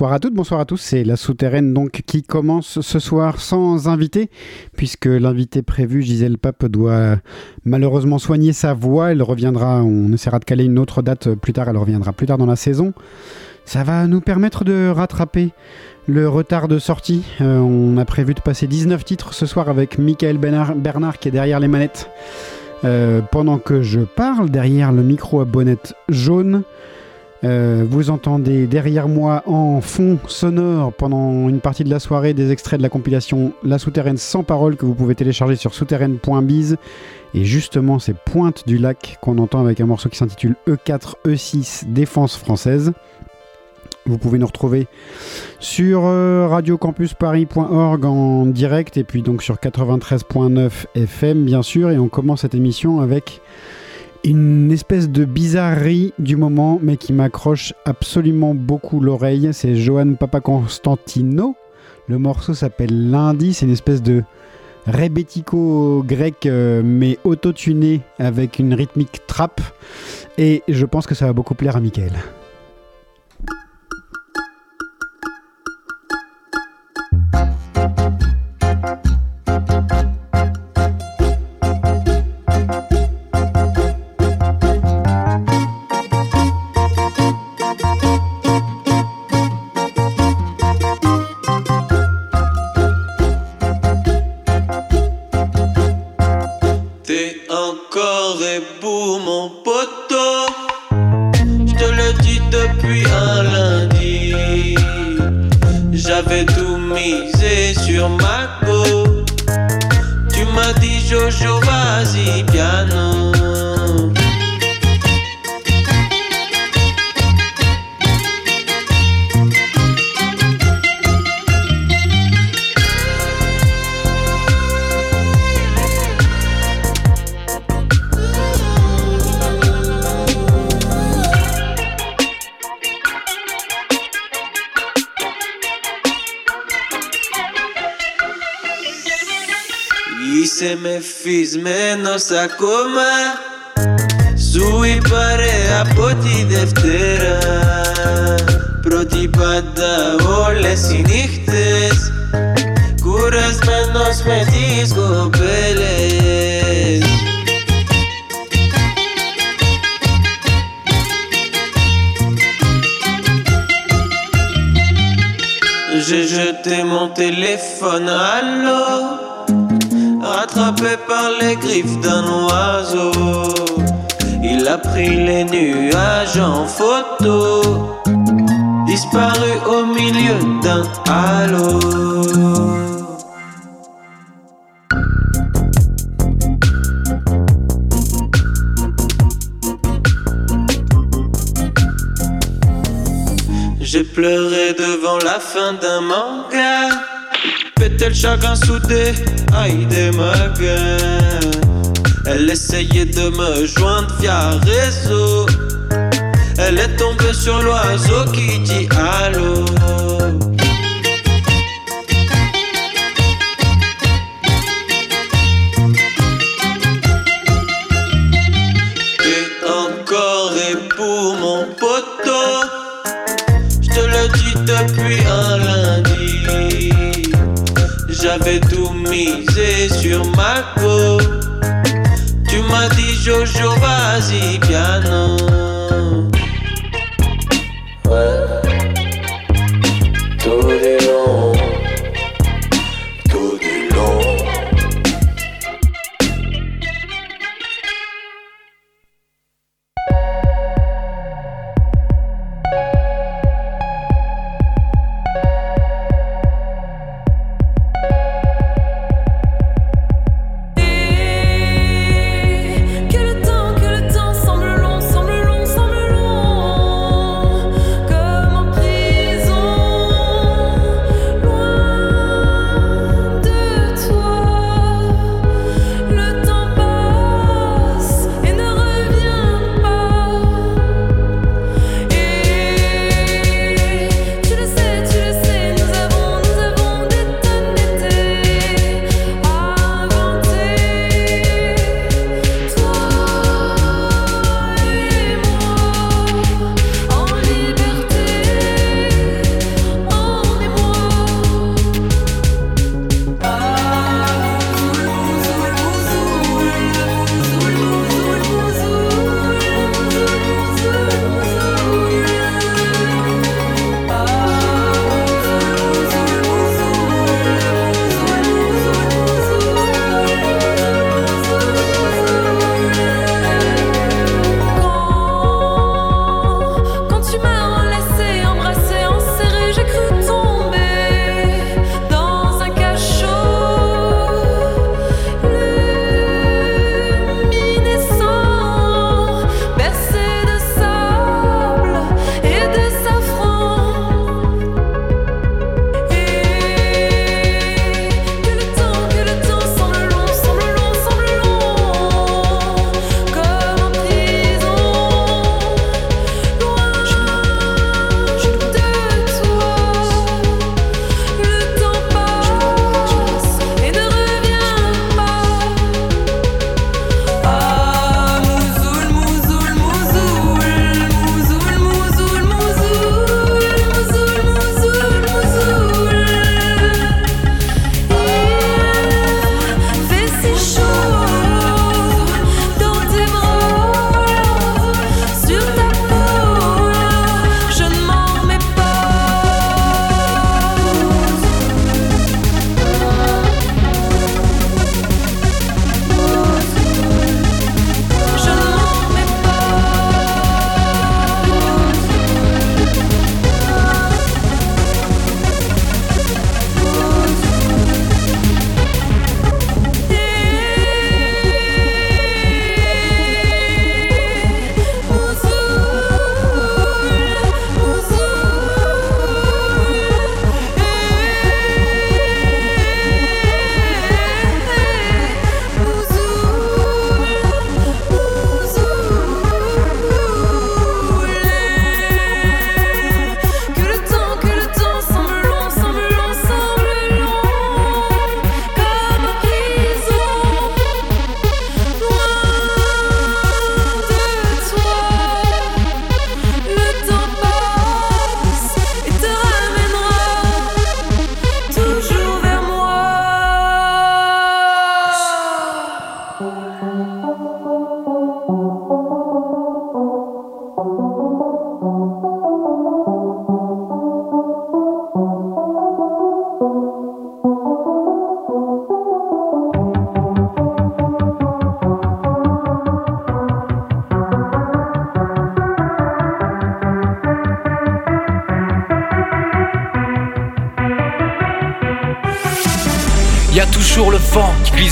Bonsoir à toutes, bonsoir à tous. C'est la souterraine donc qui commence ce soir sans invité, puisque l'invité prévu, Gisèle Pape, doit malheureusement soigner sa voix. Elle reviendra, on essaiera de caler une autre date plus tard, elle reviendra plus tard dans la saison. Ça va nous permettre de rattraper le retard de sortie. Euh, on a prévu de passer 19 titres ce soir avec Michael Bernard, qui est derrière les manettes. Euh, pendant que je parle, derrière le micro à bonnette jaune, euh, vous entendez derrière moi en fond sonore pendant une partie de la soirée des extraits de la compilation La Souterraine sans parole que vous pouvez télécharger sur souterraine.biz. Et justement, c'est Pointe du Lac qu'on entend avec un morceau qui s'intitule E4 E6 Défense française. Vous pouvez nous retrouver sur euh, radiocampusparis.org en direct et puis donc sur 93.9 FM bien sûr. Et on commence cette émission avec une espèce de bizarrerie du moment, mais qui m'accroche absolument beaucoup l'oreille. C'est Johan Papaconstantino. Le morceau s'appelle Lundi. C'est une espèce de rebético grec, euh, mais autotuné avec une rythmique trap. Et je pense que ça va beaucoup plaire à Michael. Μεθυσμένος ακόμα. Σου είπα ρε από τη Δευτέρα. Πρώτη πάντα όλες οι νύχτες. Κουρασμένος με τις κοπέλες J'ai jeté mon téléphone à l'eau rattrapé par les griffes d'un oiseau. Il a pris les nuages en photo, disparu au milieu d'un halo. J'ai pleuré devant la fin d'un manga tel chagrin soudé, magas. Elle essayait de me joindre via réseau. Elle est tombée sur l'oiseau qui dit allô. Misé sur ma go. Tu m'as dit Jojo, vas-y, piano.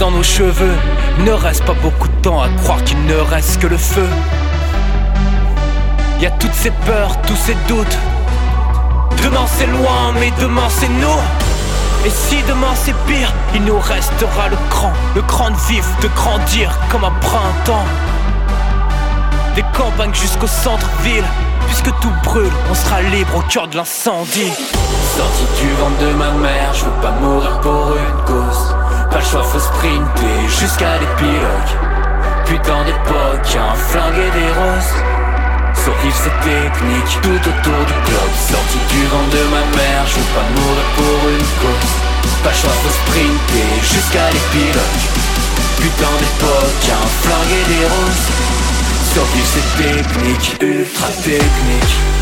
Dans nos cheveux. Ne reste pas beaucoup de temps à croire qu'il ne reste que le feu. Y a toutes ces peurs, tous ces doutes. Demain c'est loin, mais demain c'est nous. Et si demain c'est pire, il nous restera le cran, le cran de vivre, de grandir comme un printemps. Des campagnes jusqu'au centre-ville, puisque tout brûle, on sera libre au cœur de l'incendie. Sorti du ventre de ma mère, je veux pas mourir pour une cause. Pas le choix, faut sprinter jusqu'à l'épilogue. Putain d'époque, un flingue et des roses. Survivre c'est technique tout autour du globe. Sorti du ventre de ma mère, je veux pas mourir pour une cause. Pas le choix, faut sprinter jusqu'à l'épilogue. Putain d'époque, un flingue et des roses. Survivre c'est technique, ultra technique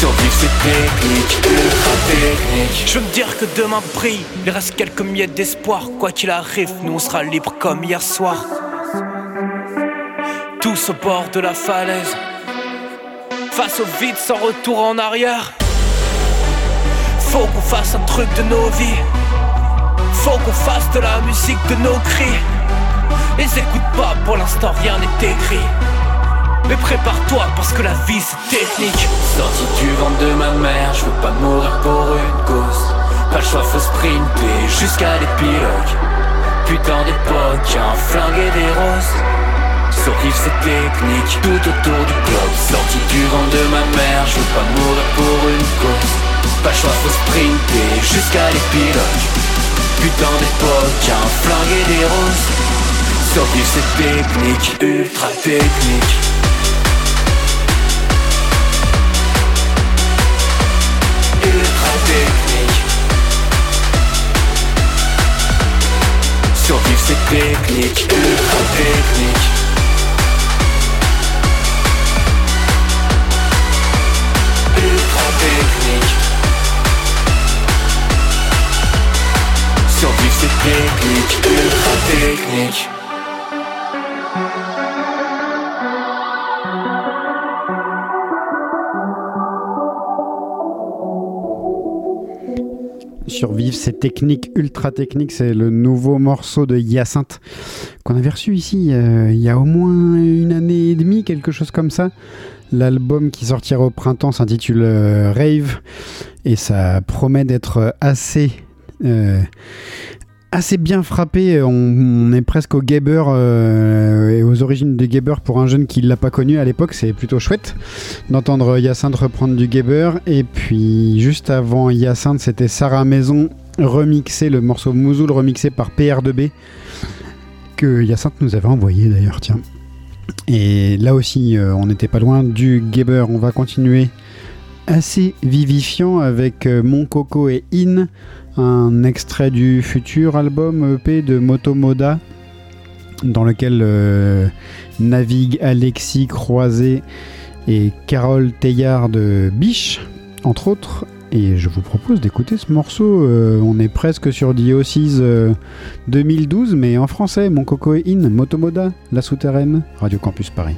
Survivre Je veux me dire que demain brille, il reste quelques miettes d'espoir. Quoi qu'il arrive, nous on sera libres comme hier soir. Tous au bord de la falaise, face au vide sans retour en arrière. Faut qu'on fasse un truc de nos vies. Faut qu'on fasse de la musique de nos cris. Les écoute pas, pour l'instant rien n'est écrit. Mais prépare-toi parce que la vie c'est technique. Sorti du ventre de ma mère, je veux pas mourir pour une cause Pas le choix, faut sprinter jusqu'à l'épilogue Putain d'époque, un flingue et des roses Survivre c'est technique tout autour du globe Sorti du ventre de ma mère, je veux pas mourir pour une cause Pas le choix, faut sprinter jusqu'à l'épilogue Putain d'époque, un flingue et des roses. Survivre c'est technique, ultra technique. Ultra technique. Survivre c'est technique, ultra technique technique, ultra technique Survivre, c'est technique, ultra technique. C'est le nouveau morceau de Hyacinthe qu'on avait reçu ici euh, il y a au moins une année et demie, quelque chose comme ça. L'album qui sortira au printemps s'intitule euh, Rave et ça promet d'être assez. euh, assez bien frappé, on, on est presque au Gabber euh, et aux origines du Gabber pour un jeune qui l'a pas connu à l'époque, c'est plutôt chouette d'entendre Hyacinthe reprendre du Gabber. Et puis juste avant Hyacinthe, c'était Sarah Maison remixé, le morceau Mouzoul remixé par PR2B que Hyacinthe nous avait envoyé d'ailleurs, tiens. Et là aussi, euh, on n'était pas loin du Gabber. On va continuer assez vivifiant avec euh, Mon Coco et In, un extrait du futur album EP de Motomoda, dans lequel euh, naviguent Alexis Croisé et Carole Teillard de Biche, entre autres. Et je vous propose d'écouter ce morceau. Euh, on est presque sur Diocese euh, 2012, mais en français. Mon Coco et In, Motomoda, La Souterraine, Radio Campus Paris.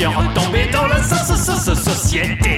et retomber dans la société.